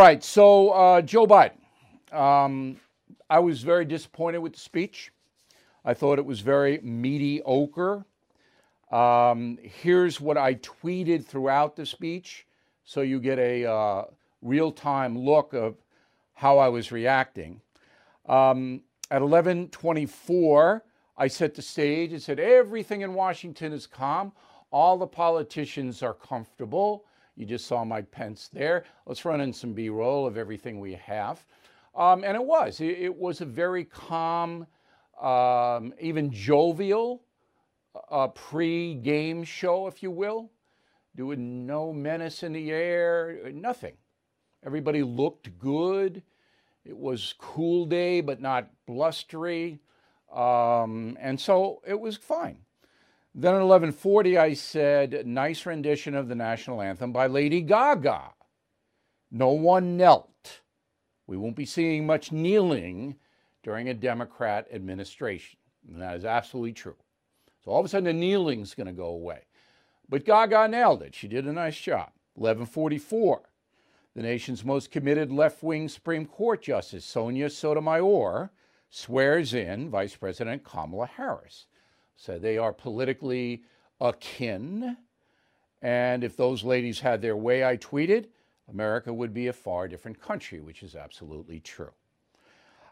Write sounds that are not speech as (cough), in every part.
right, so uh, Joe Biden. Um, I was very disappointed with the speech. I thought it was very mediocre. Um, here's what I tweeted throughout the speech, so you get a uh, real time look of how I was reacting. Um, at 11:24, I set the stage and said everything in Washington is calm. All the politicians are comfortable. You just saw Mike Pence there. Let's run in some B-roll of everything we have, um, and it was. It, it, was a very calm, um, even jovial uh, pre-game show, if you will. Doing no menace in the air, nothing. Everybody looked good. It was cool day, but not blustery. Um, and so it was fine. Then at 11:40, I said, "Nice rendition of the national anthem by Lady Gaga." No one knelt. We won't be seeing much kneeling during a Democrat administration. And that is absolutely true. So all of a sudden, the kneeling's going to go away. But Gaga nailed it. She did a nice job. 1144. The nation's most committed left wing Supreme Court Justice, Sonia Sotomayor, swears in Vice President Kamala Harris. So they are politically akin. And if those ladies had their way, I tweeted, America would be a far different country, which is absolutely true.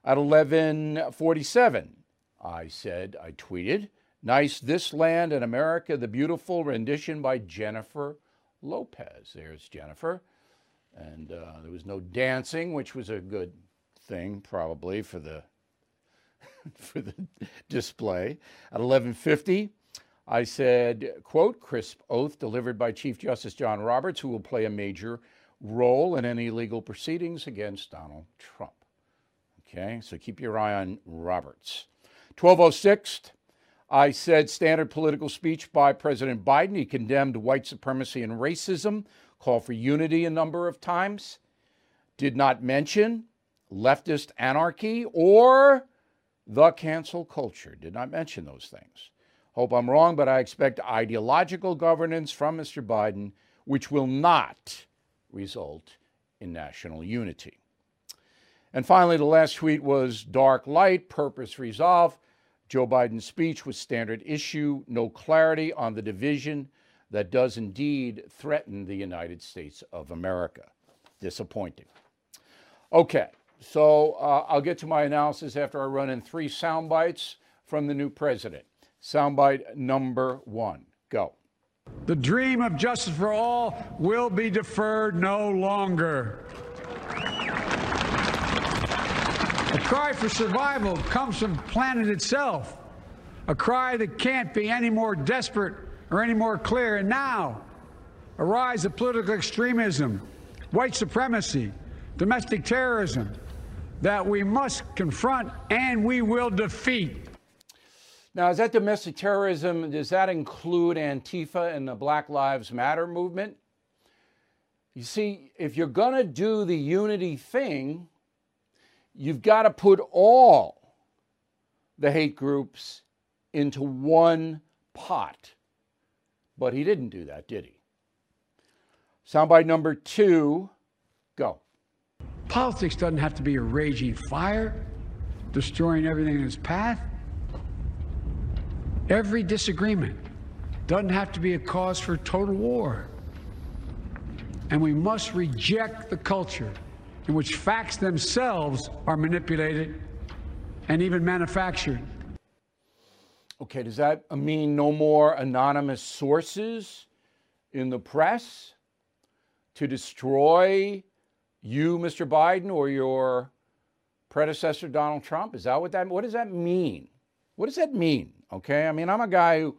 At 1147, I said, I tweeted, nice This Land in America, the beautiful rendition by Jennifer Lopez. There's Jennifer. And uh, there was no dancing, which was a good thing probably for the (laughs) for the display. At 11:50, I said, "quote Crisp oath delivered by Chief Justice John Roberts, who will play a major role in any legal proceedings against Donald Trump." Okay, so keep your eye on Roberts. 1206. I said standard political speech by President Biden. He condemned white supremacy and racism called for unity a number of times, did not mention leftist anarchy or the cancel culture, did not mention those things. Hope I'm wrong, but I expect ideological governance from Mr. Biden, which will not result in national unity. And finally, the last tweet was dark light, purpose resolve. Joe Biden's speech was standard issue, no clarity on the division that does indeed threaten the United States of America. Disappointing. Okay, so uh, I'll get to my analysis after I run in three sound bites from the new president. Soundbite number one go. The dream of justice for all will be deferred no longer. A cry for survival comes from planet itself. A cry that can't be any more desperate or any more clear. And now, a rise of political extremism, white supremacy, domestic terrorism that we must confront and we will defeat. Now, is that domestic terrorism? Does that include Antifa and the Black Lives Matter movement? You see, if you're going to do the unity thing, you've got to put all the hate groups into one pot. But he didn't do that, did he? Soundbite number two go. Politics doesn't have to be a raging fire, destroying everything in its path. Every disagreement doesn't have to be a cause for total war. And we must reject the culture in which facts themselves are manipulated and even manufactured. Okay, does that mean no more anonymous sources in the press to destroy you, Mr. Biden, or your predecessor, Donald Trump? Is that what that what does that mean? What does that mean? Okay, I mean, I'm a guy who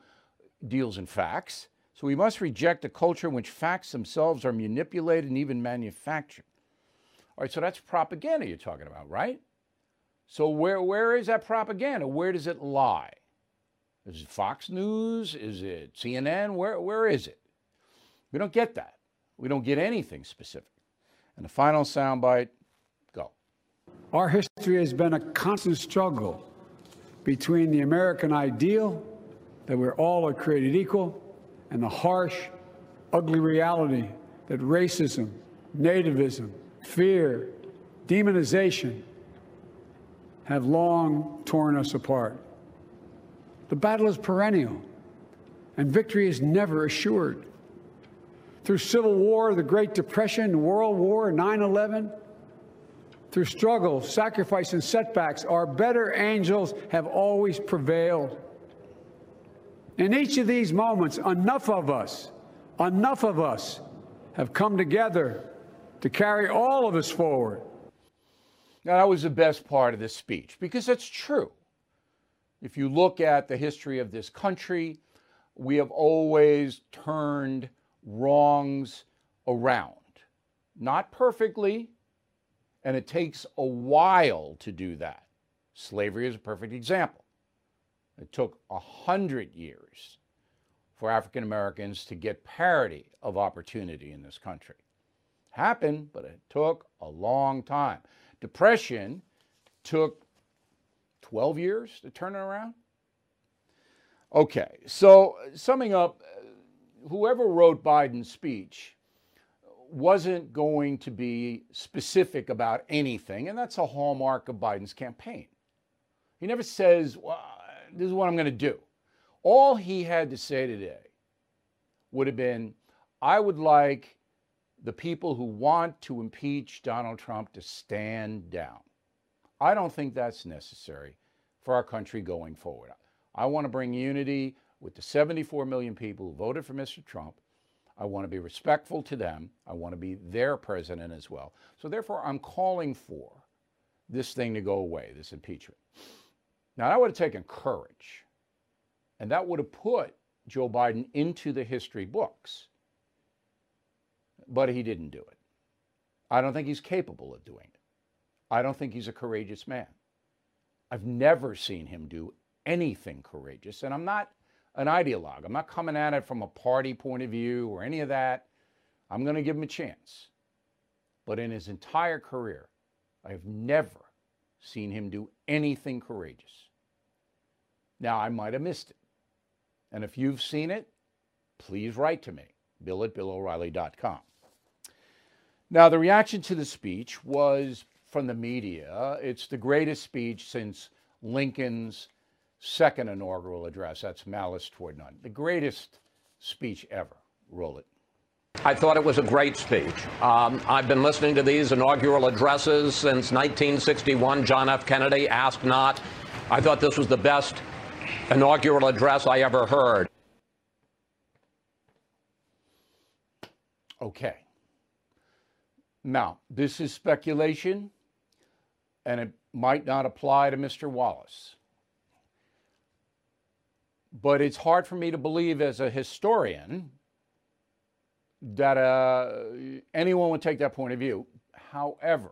deals in facts, so we must reject a culture in which facts themselves are manipulated and even manufactured. All right, so that's propaganda you're talking about, right? So where where is that propaganda? Where does it lie? Is it Fox News? Is it CNN? Where, where is it? We don't get that. We don't get anything specific. And the final soundbite go. Our history has been a constant struggle between the American ideal that we're all are created equal and the harsh, ugly reality that racism, nativism, fear, demonization have long torn us apart. The battle is perennial, and victory is never assured. Through Civil War, the Great Depression, World War, 9 11, through struggle, sacrifice, and setbacks, our better angels have always prevailed. In each of these moments, enough of us, enough of us have come together to carry all of us forward. Now, that was the best part of this speech because that's true. If you look at the history of this country, we have always turned wrongs around. Not perfectly, and it takes a while to do that. Slavery is a perfect example. It took a hundred years for African Americans to get parity of opportunity in this country. Happened, but it took a long time. Depression took 12 years to turn it around. Okay, so summing up, whoever wrote Biden's speech wasn't going to be specific about anything, and that's a hallmark of Biden's campaign. He never says, well, This is what I'm going to do. All he had to say today would have been, I would like the people who want to impeach Donald Trump to stand down. I don't think that's necessary for our country going forward. I want to bring unity with the 74 million people who voted for Mr. Trump I want to be respectful to them. I want to be their president as well. So therefore, I'm calling for this thing to go away, this impeachment. Now, that would have taken courage, and that would have put Joe Biden into the history books. But he didn't do it. I don't think he's capable of doing it. I don't think he's a courageous man. I've never seen him do anything courageous, and I'm not an ideologue. I'm not coming at it from a party point of view or any of that. I'm going to give him a chance. But in his entire career, I have never seen him do anything courageous. Now, I might have missed it. And if you've seen it, please write to me, bill at billo'reilly.com. Now, the reaction to the speech was from the media. It's the greatest speech since Lincoln's second inaugural address. That's Malice Toward None. The greatest speech ever. Roll it. I thought it was a great speech. Um, I've been listening to these inaugural addresses since 1961. John F. Kennedy, Ask Not. I thought this was the best inaugural address I ever heard. Okay. Now, this is speculation, and it might not apply to Mr. Wallace but it's hard for me to believe as a historian that uh, anyone would take that point of view. However,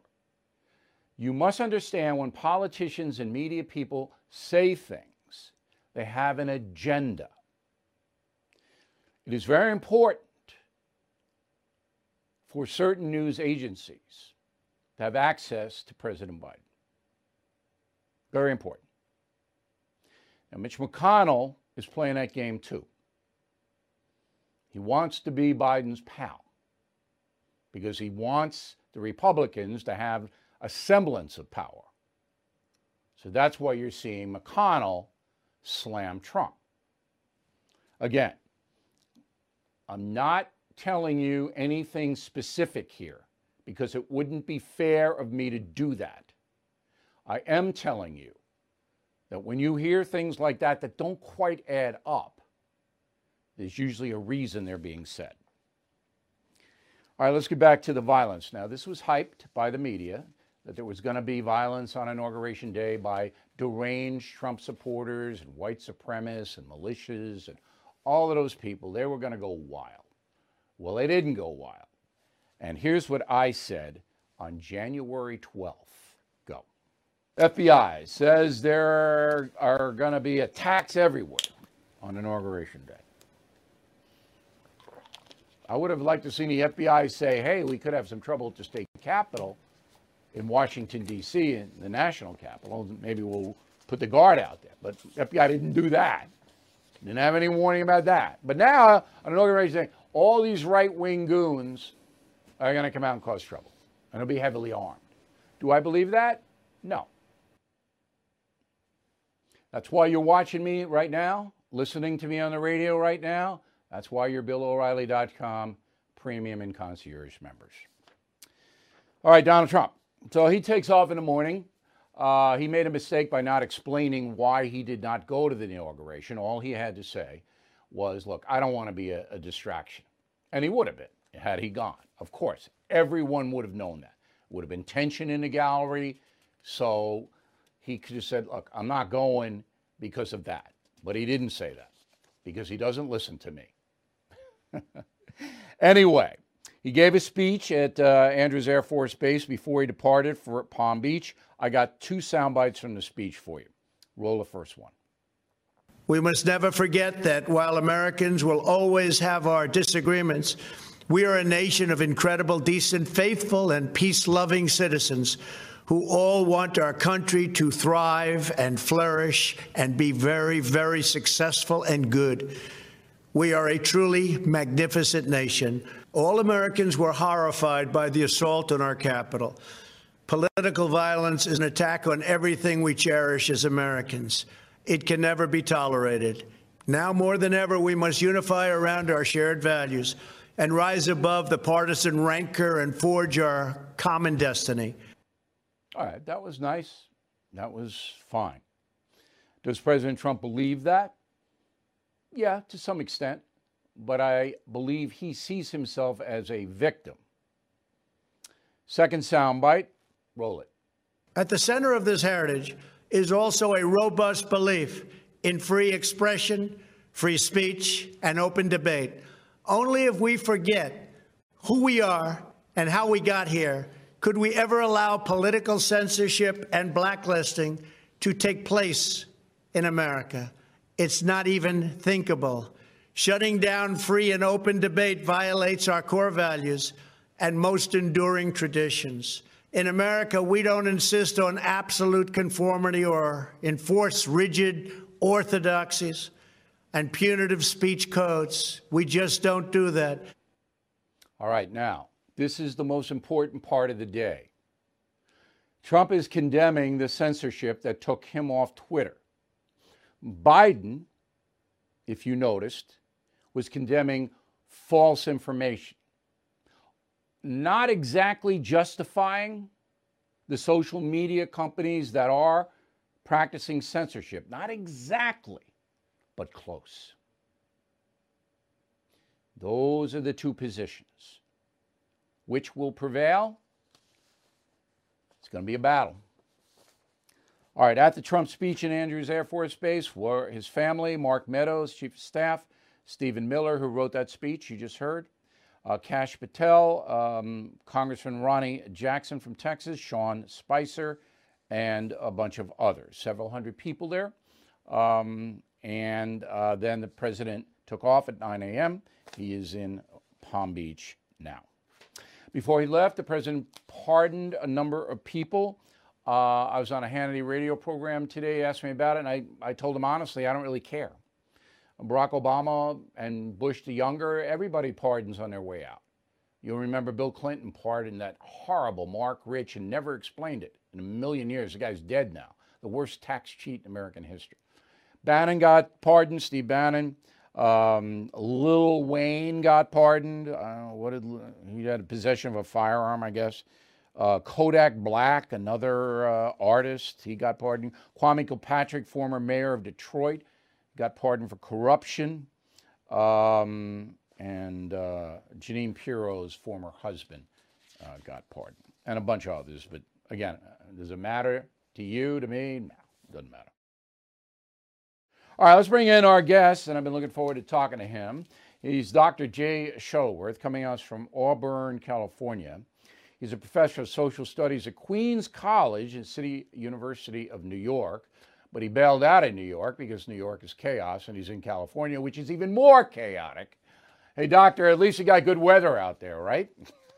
you must understand when politicians and media people say things, they have an agenda. It is very important for certain news agencies to have access to President Biden. Very important. Now, Mitch McConnell is playing that game too. He wants to be Biden's pal because he wants the Republicans to have a semblance of power. So that's why you're seeing McConnell slam Trump. Again, I'm not telling you anything specific here because it wouldn't be fair of me to do that. I am telling you that when you hear things like that that don't quite add up, there's usually a reason they're being said. All right, let's get back to the violence. Now, this was hyped by the media that there was going to be violence on Inauguration Day by deranged Trump supporters and white supremacists and militias and all of those people. They were going to go wild. Well, they didn't go wild. And here's what I said on January 12th. FBI says there are going to be attacks everywhere on Inauguration Day. I would have liked to see the FBI say, hey, we could have some trouble at the state capitol in Washington, D.C., in the national capital. Maybe we'll put the guard out there. But FBI didn't do that. Didn't have any warning about that. But now, on Inauguration Day, all these right wing goons are going to come out and cause trouble. and he'll be heavily armed. Do I believe that? No. That's why you're watching me right now, listening to me on the radio right now. That's why you're BillO'Reilly.com premium and concierge members. All right, Donald Trump. So he takes off in the morning. Uh, he made a mistake by not explaining why he did not go to the inauguration. All he had to say was, look, I don't want to be a, a distraction. And he would have been had he gone. Of course, everyone would have known that. Would have been tension in the gallery. So he could have said, look, I'm not going because of that. But he didn't say that because he doesn't listen to me. (laughs) anyway, he gave a speech at uh, Andrews Air Force Base before he departed for Palm Beach. I got two sound bites from the speech for you. Roll the first one. We must never forget that while Americans will always have our disagreements, we are a nation of incredible, decent, faithful, and peace loving citizens who all want our country to thrive and flourish and be very, very successful and good. We are a truly magnificent nation. All Americans were horrified by the assault on our Capitol. Political violence is an attack on everything we cherish as Americans. It can never be tolerated. Now more than ever, we must unify around our shared values and rise above the partisan rancor and forge our common destiny. All right, that was nice. That was fine. Does President Trump believe that? Yeah, to some extent. But I believe he sees himself as a victim. Second soundbite, roll it. At the center of this heritage is also a robust belief in free expression, free speech, and open debate. Only if we forget who we are and how we got here could we ever allow political censorship and blacklisting to take place in America. It's not even thinkable. Shutting down free and open debate violates our core values and most enduring traditions. In America, we don't insist on absolute conformity or enforce rigid orthodoxies and punitive speech codes. We just don't do that. All right, now, this is the most important part of the day. Trump is condemning the censorship that took him off Twitter. Biden, if you noticed, was condemning false information not exactly justifying the social media companies that are practicing censorship. Not exactly, but close. Those are the two positions. Which will prevail? It's going to be a battle. All right, at the Trump speech in Andrews Air Force Base were his family, Mark Meadows, Chief of Staff, Stephen Miller, who wrote that speech you just heard, uh, Kash Patel, um, Congressman Ronny Jackson from Texas, Sean Spicer, and a bunch of others. Several hundred people there. Um, and uh, then the president took off at 9 a.m. He is in Palm Beach now. Before he left, the president pardoned a number of people. Uh, I was on a Hannity radio program today. He asked me about it, and I, I told him honestly, I don't really care. Barack Obama and Bush the younger, everybody pardons on their way out. You'll remember Bill Clinton pardoned that horrible Marc Rich and never explained it in a million years. The guy's dead now. The worst tax cheat in American history. Bannon got pardoned, Steve Bannon. Um, Lil Wayne got pardoned. Uh, what did he had possession of a firearm, I guess. Uh, Kodak Black, another uh, artist, he got pardoned. Kwame Kilpatrick, former mayor of Detroit, got pardoned for corruption. Um, and uh, Jeanine Pirro's former husband uh, got pardoned, and a bunch of others. But again, does it matter to you, to me? No, doesn't matter. All right, let's bring in our guest, and I've been looking forward to talking to him. He's Dr. Jay Shuttleworth, coming us from Auburn, California. He's a professor of social studies at Queens College and City University of New York. But he bailed out of New York because New York is chaos, and he's in California, which is even more chaotic. Hey, doctor, at least you got good weather out there, right? (laughs)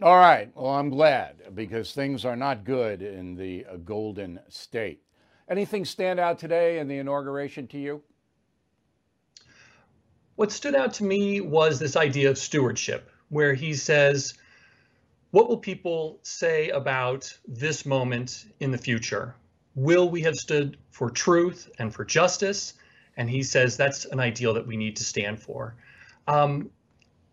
All right. Well, I'm glad because things are not good in the uh, Golden State. Anything stand out today in the inauguration to you? what stood out to me was this idea of stewardship, where he says, What will people say about this moment in the future? Will we have stood for truth and for justice? And he says that's an ideal that we need to stand for. Um,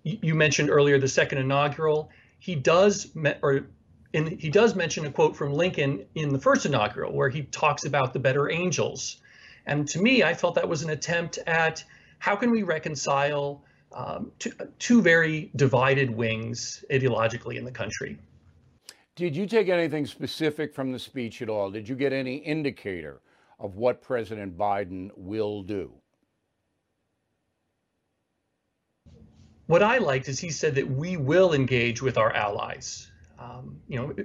you mentioned earlier the second inaugural. He does, or he does mention a quote from Lincoln in the first inaugural, where he talks about the better angels. And to me, I felt that was an attempt at how can we reconcile um, two, two very divided wings ideologically in the country. Did you take anything specific from the speech at all? Did you get any indicator of what President Biden will do? What I liked is he said that we will engage with our allies. Um, you know,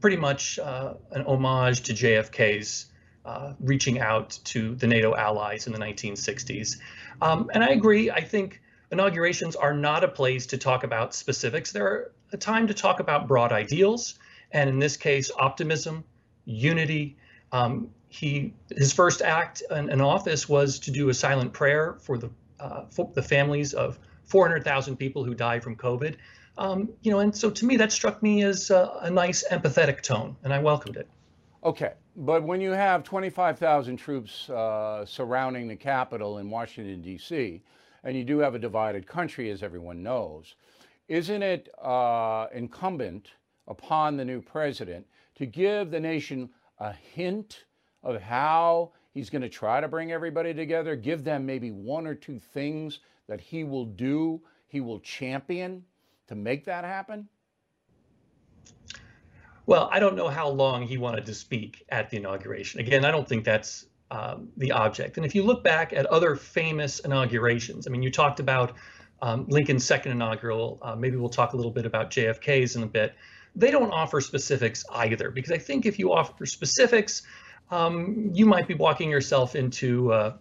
pretty much uh, an homage to JFK's uh, reaching out to the NATO allies in the 1960s. Um, and I agree. I think inaugurations are not a place to talk about specifics. They're a time to talk about broad ideals and in this case, optimism, unity. Um, he his first act in, in, office was to do a silent prayer for the uh, for the families of 400,000 people who died from COVID. Um, you know, and so to me, that struck me as a, a nice, empathetic tone, and I welcomed it. Okay, but when you have 25,000 troops uh, surrounding the Capitol in Washington, D.C., and you do have a divided country, as everyone knows, isn't it uh, incumbent upon the new president to give the nation a hint of how he's going to try to bring everybody together, give them maybe one or two things that he will do, he will champion to make that happen? Well, I don't know how long he wanted to speak at the inauguration. Again, I don't think that's um, the object. And if you look back at other famous inaugurations, I mean, you talked about um, Lincoln's second inaugural. Uh, maybe we'll talk a little bit about JFK's in a bit they don't offer specifics either, because I think if you offer specifics, um, you might be walking yourself into uh,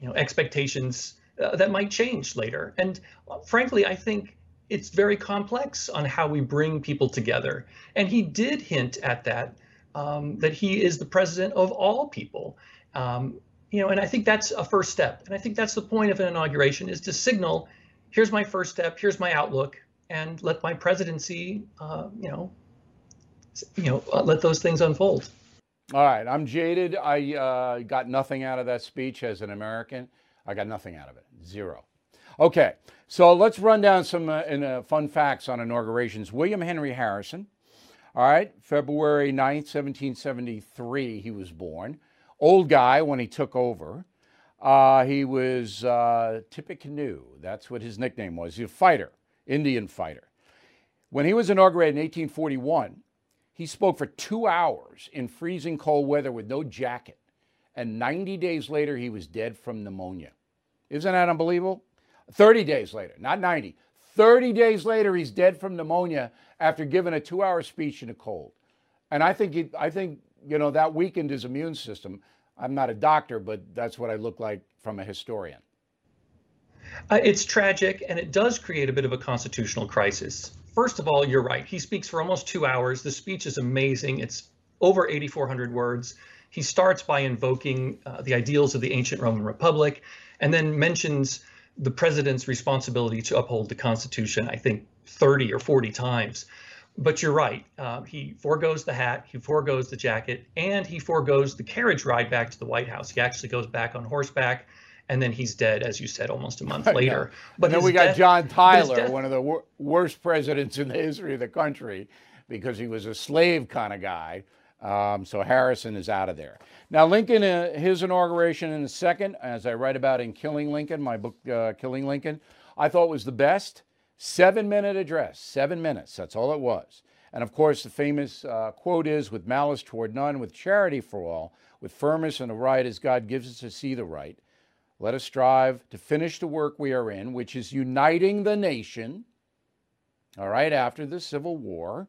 you know expectations uh, that might change later. And uh, frankly, I think it's very complex on how we bring people together. And he did hint at that um, that he is the president of all people. Um, you know, and I think that's a first step. And I think that's the point of an inauguration is to signal, here's my first step, here's my outlook, and let my presidency, uh, you know, you know, uh, let those things unfold. All right, I'm jaded. I uh, got nothing out of that speech as an American. I got nothing out of it, zero. Okay, so let's run down some uh, in, uh, fun facts on inaugurations. William Henry Harrison, all right, February 9th, 1773, he was born. Old guy when he took over. Uh, he was uh, Tippecanoe, that's what his nickname was. He's a fighter. Indian fighter. When he was inaugurated in 1841, he spoke for two hours in freezing cold weather with no jacket. And 90 days later, he was dead from pneumonia. Isn't that unbelievable? 30 days later, not 90. 30 days later, he's dead from pneumonia after giving a two hour speech in a cold. And I think, he, I think, you know, that weakened his immune system. I'm not a doctor, but that's what I look like from a historian. Uh, it's tragic and it does create a bit of a constitutional crisis. First of all, you're right. He speaks for almost two hours. The speech is amazing. It's over 8,400 words. He starts by invoking uh, the ideals of the ancient Roman Republic and then mentions the president's responsibility to uphold the Constitution, I think 30 or 40 times. But you're right. Uh, he foregoes the hat, he foregoes the jacket, and he foregoes the carriage ride back to the White House. He actually goes back on horseback and then he's dead, as you said, almost a month (laughs) later. But then we got death, John Tyler, death, one of the wor- worst presidents in the history of the country, because he was a slave kind of guy. Um, so Harrison is out of there. Now, Lincoln, uh, his inauguration in the second, as I write about in Killing Lincoln, my book, uh, Killing Lincoln, I thought was the best. Seven minute address, seven minutes. That's all it was. And of course, the famous uh, quote is with malice toward none, with charity for all, with firmness and the right as God gives us to see the right, let us strive to finish the work we are in, which is uniting the nation, all right, after the Civil War.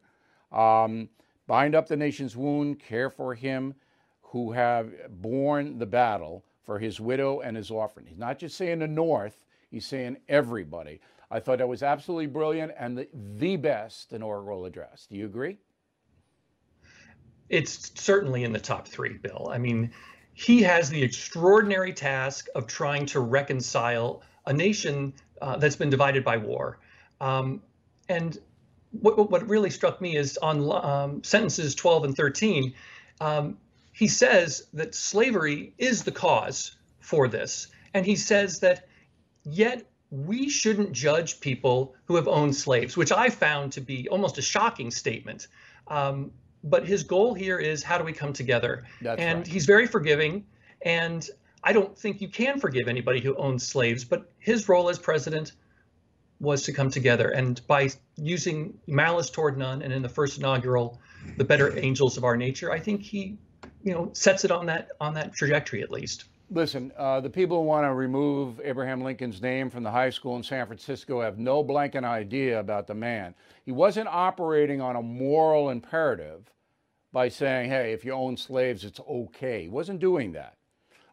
Um, bind up the nation's wound, care for him who have borne the battle for his widow and his orphan. He's not just saying the North, he's saying everybody. I thought that was absolutely brilliant and the, the best inaugural address. Do you agree? It's certainly in the top three, Bill. I mean, he has the extraordinary task of trying to reconcile a nation uh, that's been divided by war. Um, and what, what really struck me is on um, sentences 12 and 13, um, he says that slavery is the cause for this. And he says that yet we shouldn't judge people who have owned slaves, which I found to be almost a shocking statement. Um, but his goal here is how do we come together? That's and right. he's very forgiving. And I don't think you can forgive anybody who owns slaves, but his role as president was to come together. And by using malice toward none, and in the first inaugural, the better angels of our nature, I think he, you know, sets it on that on that trajectory at least. Listen, uh, the people who want to remove Abraham Lincoln's name from the high school in San Francisco have no blanket idea about the man. He wasn't operating on a moral imperative by saying, hey, if you own slaves, it's okay. He wasn't doing that.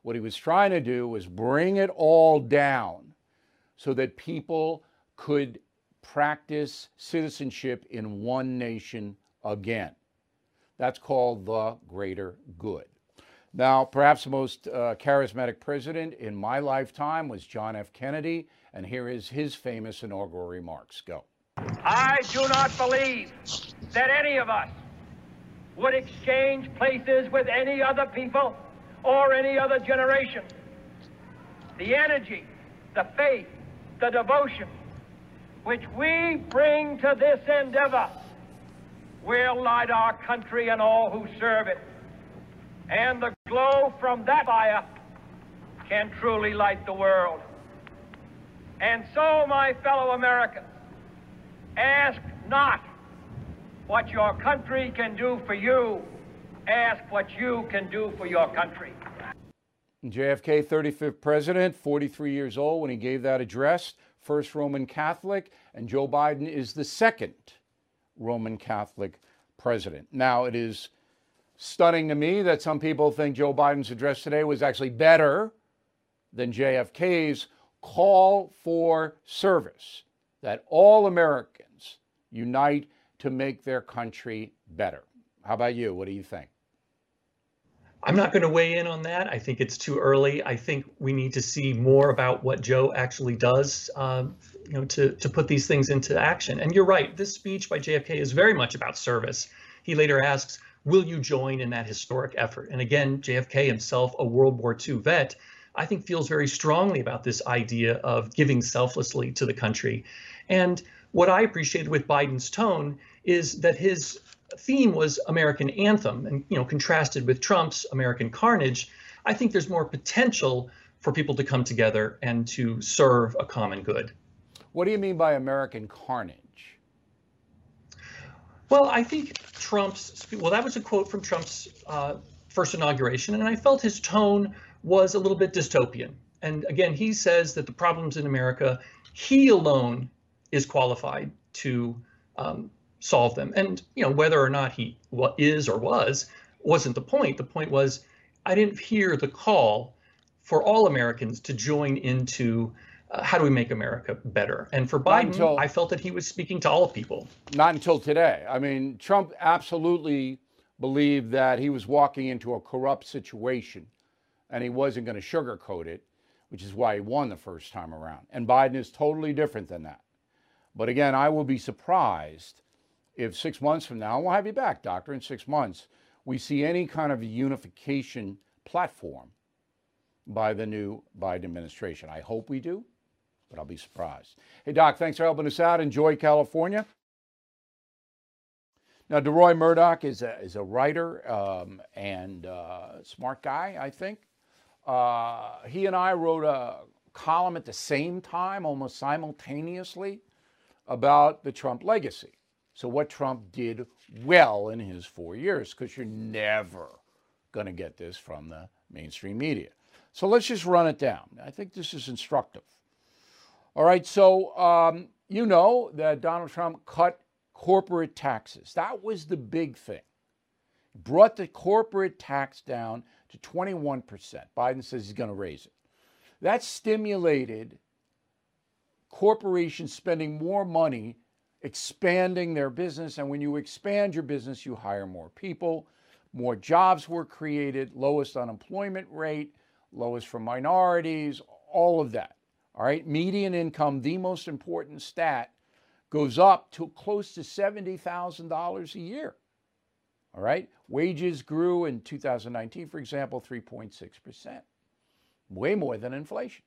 What he was trying to do was bring it all down so that people could practice citizenship in one nation again. That's called the greater good. Now, perhaps the most uh, charismatic president in my lifetime was John F. Kennedy, and here is his famous inaugural remarks. Go. I do not believe that any of us would exchange places with any other people or any other generation. The energy, the faith, the devotion which we bring to this endeavor will light our country and all who serve it. And the glow from that fire can truly light the world. And so, my fellow Americans, ask not what your country can do for you, ask what you can do for your country. JFK, 35th president, 43 years old when he gave that address, first Roman Catholic, and Joe Biden is the second Roman Catholic president. Now, it is stunning to me that some people think Joe Biden's address today was actually better than JFK's call for service, that all Americans unite to make their country better. How about you? What do you think? I'm not going to weigh in on that. I think it's too early. I think we need to see more about what Joe actually does, um, you know, to to put these things into action. And you're right. This speech by JFK is very much about service. He later asks, "Will you join in that historic effort?" And again, JFK himself, a World War II vet, I think feels very strongly about this idea of giving selflessly to the country. And what I appreciated with Biden's tone is that his theme was American anthem and you know contrasted with Trump's American carnage, I think there's more potential for people to come together and to serve a common good. What do you mean by American carnage? Well, I think Trump's well that was a quote from Trump's uh, first inauguration and I felt his tone was a little bit dystopian. And again, he says that the problems in America, he alone is qualified to um, solve them. And you know whether or not he what is or was wasn't the point. The point was I didn't hear the call for all Americans to join into uh, how do we make America better. And for Biden, until- I felt that he was speaking to all people. Not until today. I mean, Trump absolutely believed that he was walking into a corrupt situation and he wasn't going to sugarcoat it, which is why he won the first time around. And Biden is totally different than that. But again, I will be surprised if six months from now, we'll have you back, doctor, in six months, we see any kind of unification platform by the new Biden administration. I hope we do, but I'll be surprised. Hey, Doc, thanks for helping us out. Enjoy California. Now, Deroy Murdock is a, is a writer um, and uh, smart guy, I think. Uh, he and I wrote a column at the same time, almost simultaneously, about the Trump legacy. So, what Trump did well in his four years, because you're never going to get this from the mainstream media. So, let's just run it down. I think this is instructive. All right, so um, you know that Donald Trump cut corporate taxes. That was the big thing. Brought the corporate tax down to 21%. Biden says he's going to raise it. That stimulated corporations spending more money expanding their business. And when you expand your business, you hire more people, more jobs were created, lowest unemployment rate, lowest for minorities, all of that. All right, median income, the most important stat, goes up to close to $70,000 a year. All right, wages grew in 2019, for example, 3.6%, way more than inflation.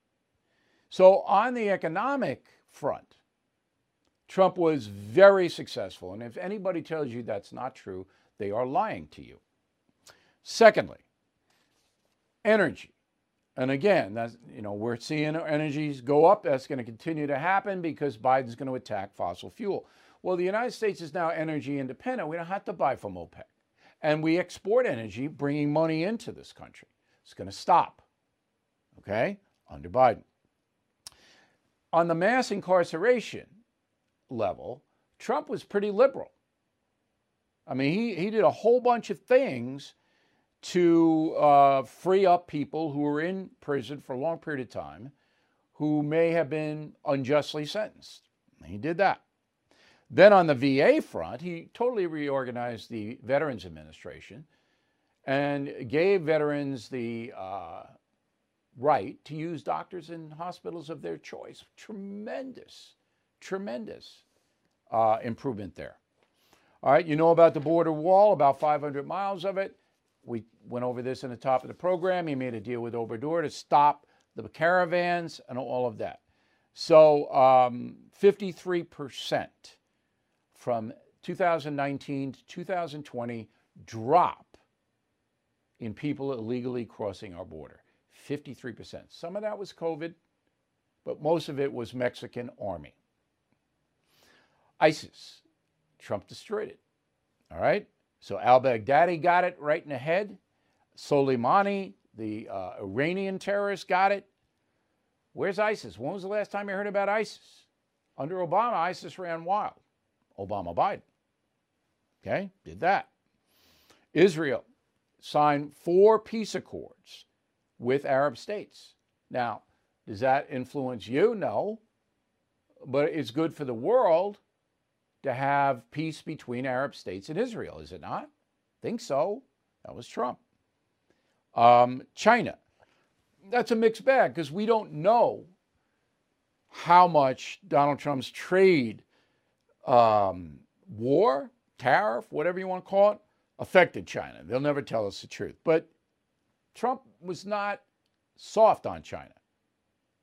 So, on the economic front, Trump was very successful. And if anybody tells you that's not true, they are lying to you. Secondly, energy. And again, that's, you know, we're seeing energies go up. That's going to continue to happen because Biden's going to attack fossil fuel. Well, the United States is now energy independent. We don't have to buy from OPEC. And we export energy, bringing money into this country. It's going to stop, okay, under Biden. On the mass incarceration level, Trump was pretty liberal. I mean, he, he did a whole bunch of things to uh, free up people who were in prison for a long period of time who may have been unjustly sentenced. He did that. Then on the VA front, he totally reorganized the Veterans Administration and gave veterans the uh, right to use doctors in hospitals of their choice. Tremendous, tremendous uh, improvement there. All right, you know about the border wall, about 500 miles of it. We went over this in the top of the program. He made a deal with Obrador to stop the caravans and all of that. So um, 53% from 2019 to 2020 drop in people illegally crossing our border. 53%. Some of that was COVID, but most of it was Mexican army. ISIS, Trump destroyed it. All right? So al Baghdadi got it right in the head. Soleimani, the uh, Iranian terrorist, got it. Where's ISIS? When was the last time you heard about ISIS? Under Obama, ISIS ran wild. Obama Biden. Okay, did that. Israel signed four peace accords with Arab states. Now, does that influence you? No. But it's good for the world to have peace between Arab states and Israel, is it not? Think so. That was Trump. Um, China. That's a mixed bag because we don't know how much Donald Trump's trade um, war, tariff, whatever you want to call it, affected China. They'll never tell us the truth. But Trump was not soft on China.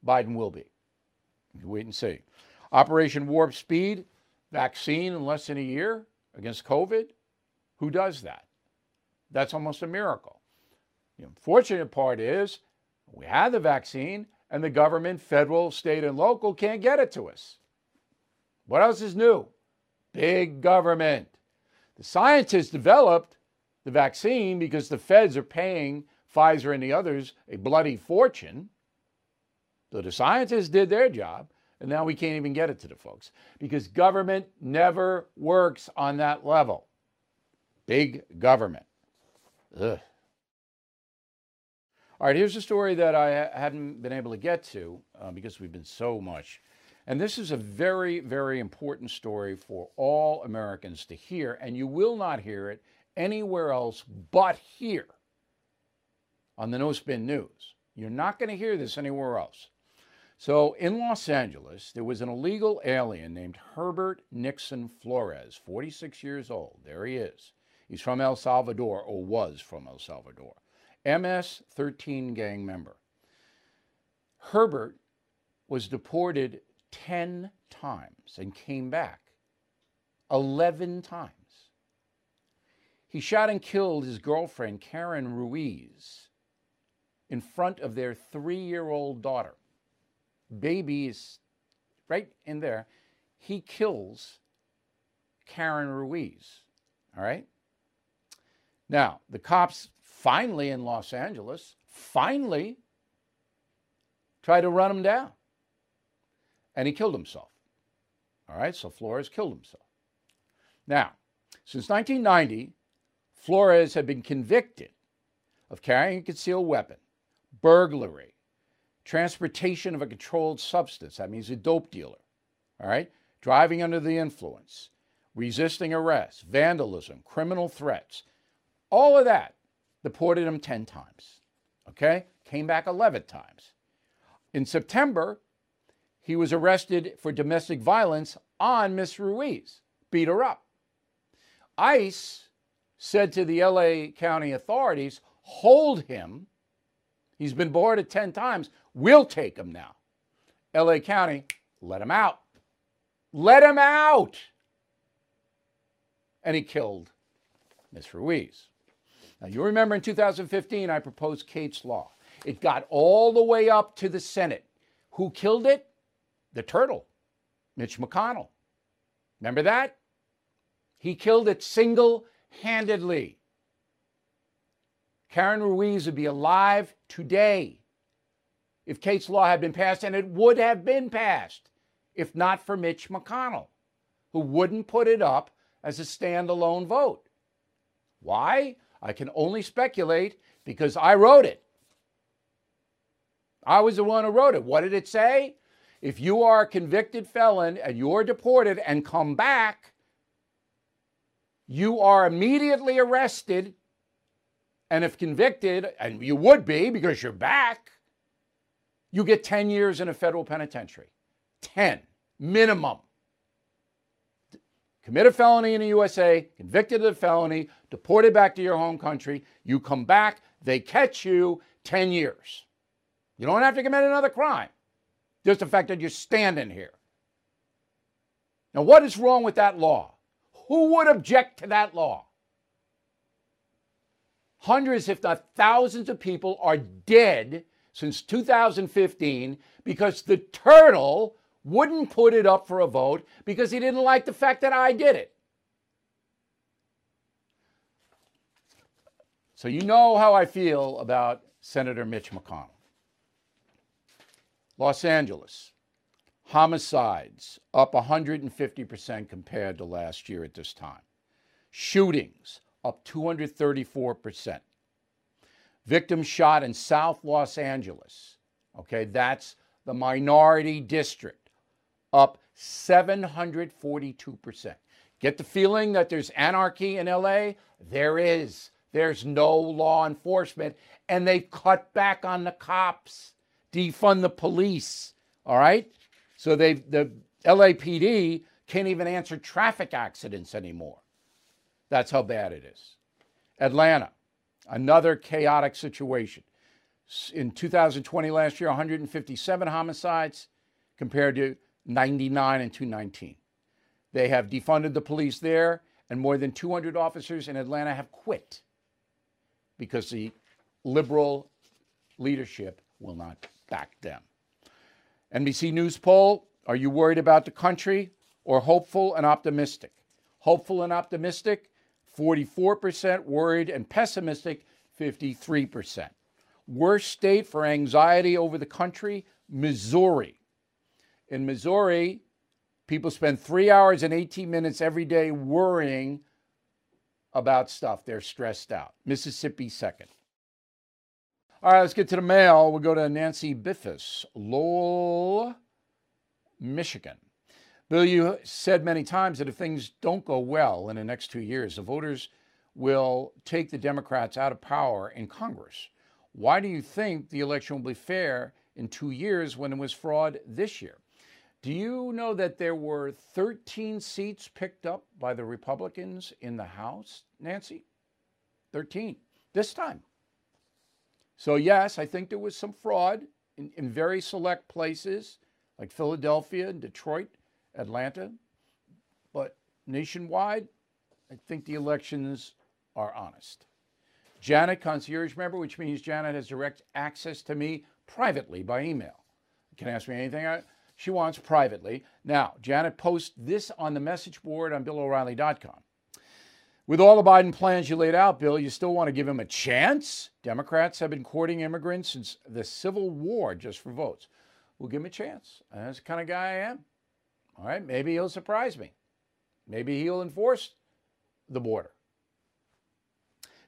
Biden will be. Wait and see. Operation Warp Speed, vaccine in less than a year against COVID. Who does that? That's almost a miracle. The unfortunate part is we have the vaccine and the government, federal, state, and local can't get it to us. What else is new? Big government. The scientists developed the vaccine because the feds are paying Pfizer and the others a bloody fortune. So the scientists did their job, and now we can't even get it to the folks because government never works on that level. Big government. Ugh. All right, here's a story that I hadn't been able to get to uh, because we've been so much. And this is a very, very important story for all Americans to hear, and you will not hear it anywhere else but here on the No Spin News. You're not going to hear this anywhere else. So, in Los Angeles, there was an illegal alien named Herbert Nixon Flores, 46 years old. There he is. He's from El Salvador, or was from El Salvador. MS 13 gang member. Herbert was deported 10 times and came back 11 times. He shot and killed his girlfriend, Karen Ruiz, in front of their three year old daughter. Baby is right in there. He kills Karen Ruiz. All right? Now, the cops finally in Los Angeles, finally try to run him down. And he killed himself. All right, so Flores killed himself. Now, since 1990, Flores had been convicted of carrying a concealed weapon, burglary, transportation of a controlled substance, that means a dope dealer, all right, driving under the influence, resisting arrest, vandalism, criminal threats, all of that deported him 10 times, okay? Came back 11 times. In September, he was arrested for domestic violence on Miss Ruiz, beat her up. ICE said to the LA County authorities, hold him. He's been boarded 10 times. We'll take him now. LA County, let him out. Let him out. And he killed Miss Ruiz. Now, you remember in 2015, I proposed Kate's Law. It got all the way up to the Senate. Who killed it? The turtle, Mitch McConnell. Remember that? He killed it single handedly. Karen Ruiz would be alive today if Kate's Law had been passed, and it would have been passed if not for Mitch McConnell, who wouldn't put it up as a standalone vote. Why? I can only speculate because I wrote it. I was the one who wrote it. What did it say? If you are a convicted felon and you're deported and come back, you are immediately arrested. And if convicted, and you would be because you're back, you get 10 years in a federal penitentiary. 10 minimum. Commit a felony in the USA, convicted of a felony, deported back to your home country. You come back, they catch you 10 years. You don't have to commit another crime. Just the fact that you're standing here. Now, what is wrong with that law? Who would object to that law? Hundreds, if not thousands, of people are dead since 2015 because the turtle wouldn't put it up for a vote because he didn't like the fact that I did it. So, you know how I feel about Senator Mitch McConnell. Los Angeles, Homicides up 150% compared to last year at this time. Shootings up 234%. Victims shot in South Los Angeles. Okay, that's the minority district, up 742%. Get the feeling that there's anarchy in LA? There is. There's no law enforcement, and they've cut back on the cops, defund the police. All right? So they the LAPD can't even answer traffic accidents anymore. That's how bad it is. Atlanta, another chaotic situation. In 2020, last year, 157 homicides compared to 99 in 2019. They have defunded the police there, and more than 200 officers in Atlanta have quit because the liberal leadership will not back them. NBC News poll Are you worried about the country or hopeful and optimistic? Hopeful and optimistic, 44%, worried and pessimistic, 53%. Worst state for anxiety over the country, Missouri. In Missouri, people spend three hours and 18 minutes every day worrying about stuff. They're stressed out. Mississippi, second. All right, let's get to the mail. We'll go to Nancy Biffis, Lowell, Michigan. Bill, you said many times that if things don't go well in the next two years, the voters will take the Democrats out of power in Congress. Why do you think the election will be fair in two years when it was fraud this year? Do you know that there were 13 seats picked up by the Republicans in the House, Nancy? 13 this time. So, yes, I think there was some fraud in, in very select places like Philadelphia, and Detroit, Atlanta. But nationwide, I think the elections are honest. Janet, concierge member, which means Janet has direct access to me privately by email. Can ask me anything she wants privately. Now, Janet posts this on the message board on BillO'Reilly.com. With all the Biden plans you laid out, Bill, you still want to give him a chance? Democrats have been courting immigrants since the Civil War just for votes. We'll give him a chance. That's the kind of guy I am. All right, maybe he'll surprise me. Maybe he'll enforce the border.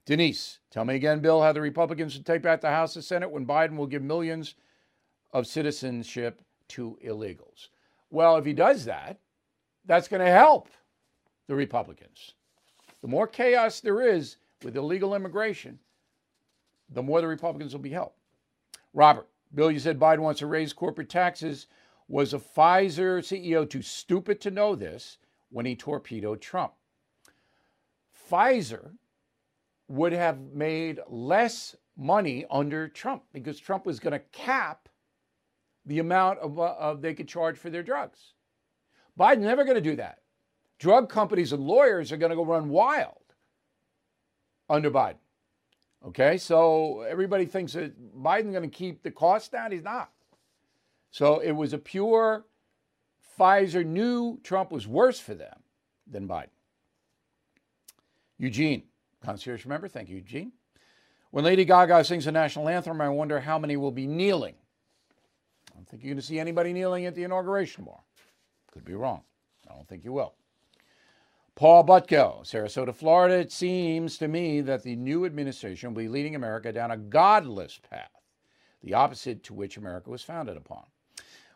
Denise, tell me again, Bill, how the Republicans will take back the House and Senate when Biden will give millions of citizenship to illegals. Well, if he does that, that's going to help the Republicans. The more chaos there is with illegal immigration, the more the Republicans will be helped. Robert, Bill, you said Biden wants to raise corporate taxes Was a Pfizer CEO too stupid to know this when he torpedoed Trump? Pfizer would have made less money under Trump because Trump was going to cap the amount of, uh, of they could charge for their drugs. Biden's never going to do that. Drug companies and lawyers are going to go run wild under Biden. Okay, so everybody thinks that Biden's going to keep the cost down. He's not. So it was a pure Pfizer knew Trump was worse for them than Biden. Eugene, concierge member, thank you, Eugene. When Lady Gaga sings the national anthem, I wonder how many will be kneeling. I don't think you're going to see anybody kneeling at the inauguration more. Could be wrong. I don't think you will. Paul Butko, Sarasota, Florida. It seems to me that the new administration will be leading America down a godless path, the opposite to which America was founded upon.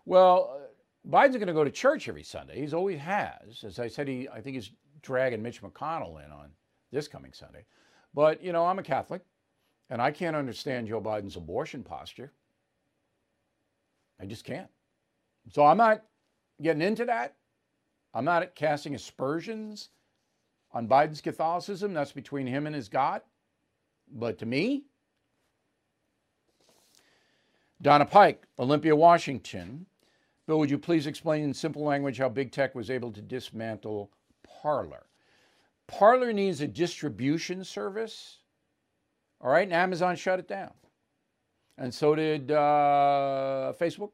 Well, uh, Biden's going to go to church every Sunday. He's always has. As I said, he I think he's dragging Mitch McConnell in on this coming Sunday. But, you know, I'm a Catholic, and I can't understand Joe Biden's abortion posture. I just can't. So I'm not getting into that. I'm not casting aspersions on Biden's Catholicism. That's between him and his God. But to me, Donna Pike, Olympia, Washington. Bill, would you please explain in simple language how big tech was able to dismantle Parler? Parler needs a distribution service. All right, and Amazon shut it down. And so did uh, Facebook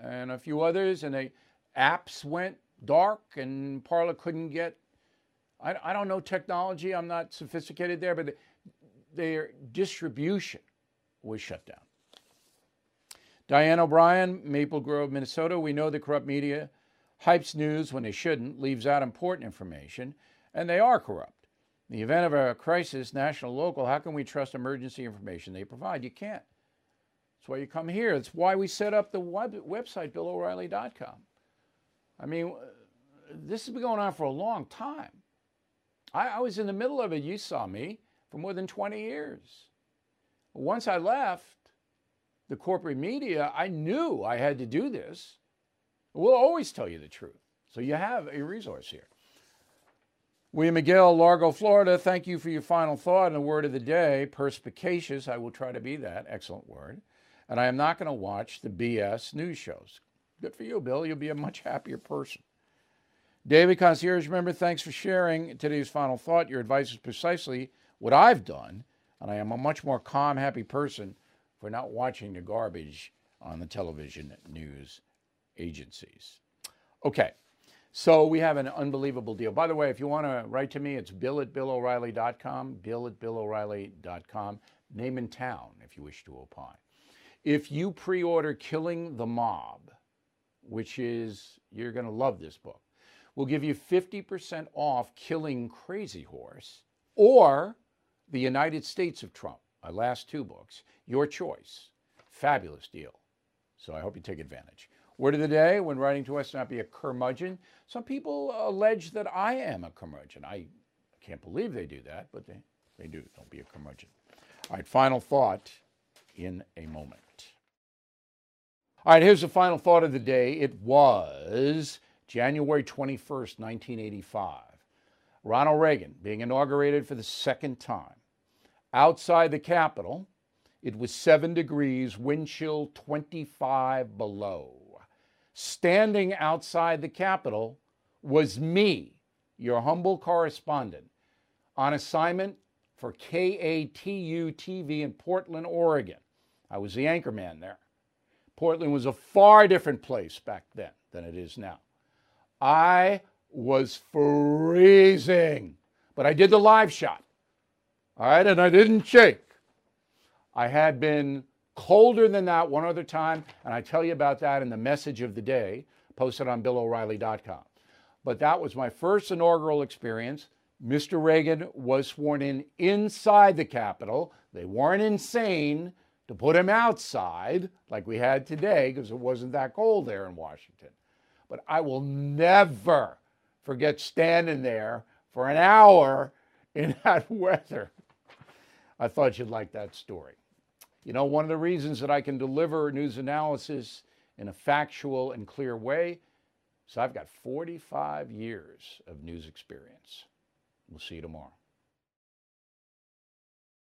and a few others. And the apps went dark, and Parler couldn't get. I, I don't know technology. I'm not sophisticated there, but the, their distribution was shut down. Diane O'Brien, Maple Grove, Minnesota. We know the corrupt media hypes news when they shouldn't, leaves out important information, and they are corrupt. In the event of a crisis, national, local, how can we trust emergency information they provide? You can't. That's why you come here. That's why we set up the web, website, BillO'Reilly.com. I mean, this has been going on for a long time. I, I was in the middle of it. You saw me for more than 20 years. Once I left the corporate media, I knew I had to do this. We'll always tell you the truth. So you have a resource here. William McGill, Largo, Florida, thank you for your final thought and the word of the day. Perspicacious, I will try to be that. Excellent word. And I am not going to watch the BS news shows. Good for you, Bill. You'll be a much happier person. David Concierge remember, thanks for sharing today's final thought. Your advice is precisely what I've done, and I am a much more calm, happy person for not watching the garbage on the television news agencies. Okay, so we have an unbelievable deal. By the way, if you want to write to me, it's bill at billoreilly.com, bill at billoreilly.com, name and town if you wish to opine. If you pre order Killing the Mob, which is, you're going to love this book. We'll give you 50% off Killing Crazy Horse or The United States of Trump, my last two books. Your choice. Fabulous deal. So I hope you take advantage. Word of the day when writing to us, not be a curmudgeon. Some people allege that I am a curmudgeon. I can't believe they do that, but they, they do. Don't be a curmudgeon. All right, final thought in a moment. All right, here's the final thought of the day. It was January 21st, 1985. Ronald Reagan being inaugurated for the second time. Outside the Capitol, it was seven degrees, wind chill 25 below. Standing outside the Capitol was me, your humble correspondent, on assignment for KATU TV in Portland, Oregon. I was the anchorman there. Portland was a far different place back then than it is now. I was freezing, but I did the live shot. All right, and I didn't shake. I had been colder than that one other time, and I tell you about that in the message of the day posted on BillO'Reilly.com. But that was my first inaugural experience. Mr. Reagan was sworn in inside the Capitol. They weren't insane to put him outside like we had today because it wasn't that cold there in Washington. But I will never forget standing there for an hour in (laughs) that weather. I thought you'd like that story. You know, one of the reasons that I can deliver news analysis in a factual and clear way. So I've got 45 years of news experience. We'll see you tomorrow.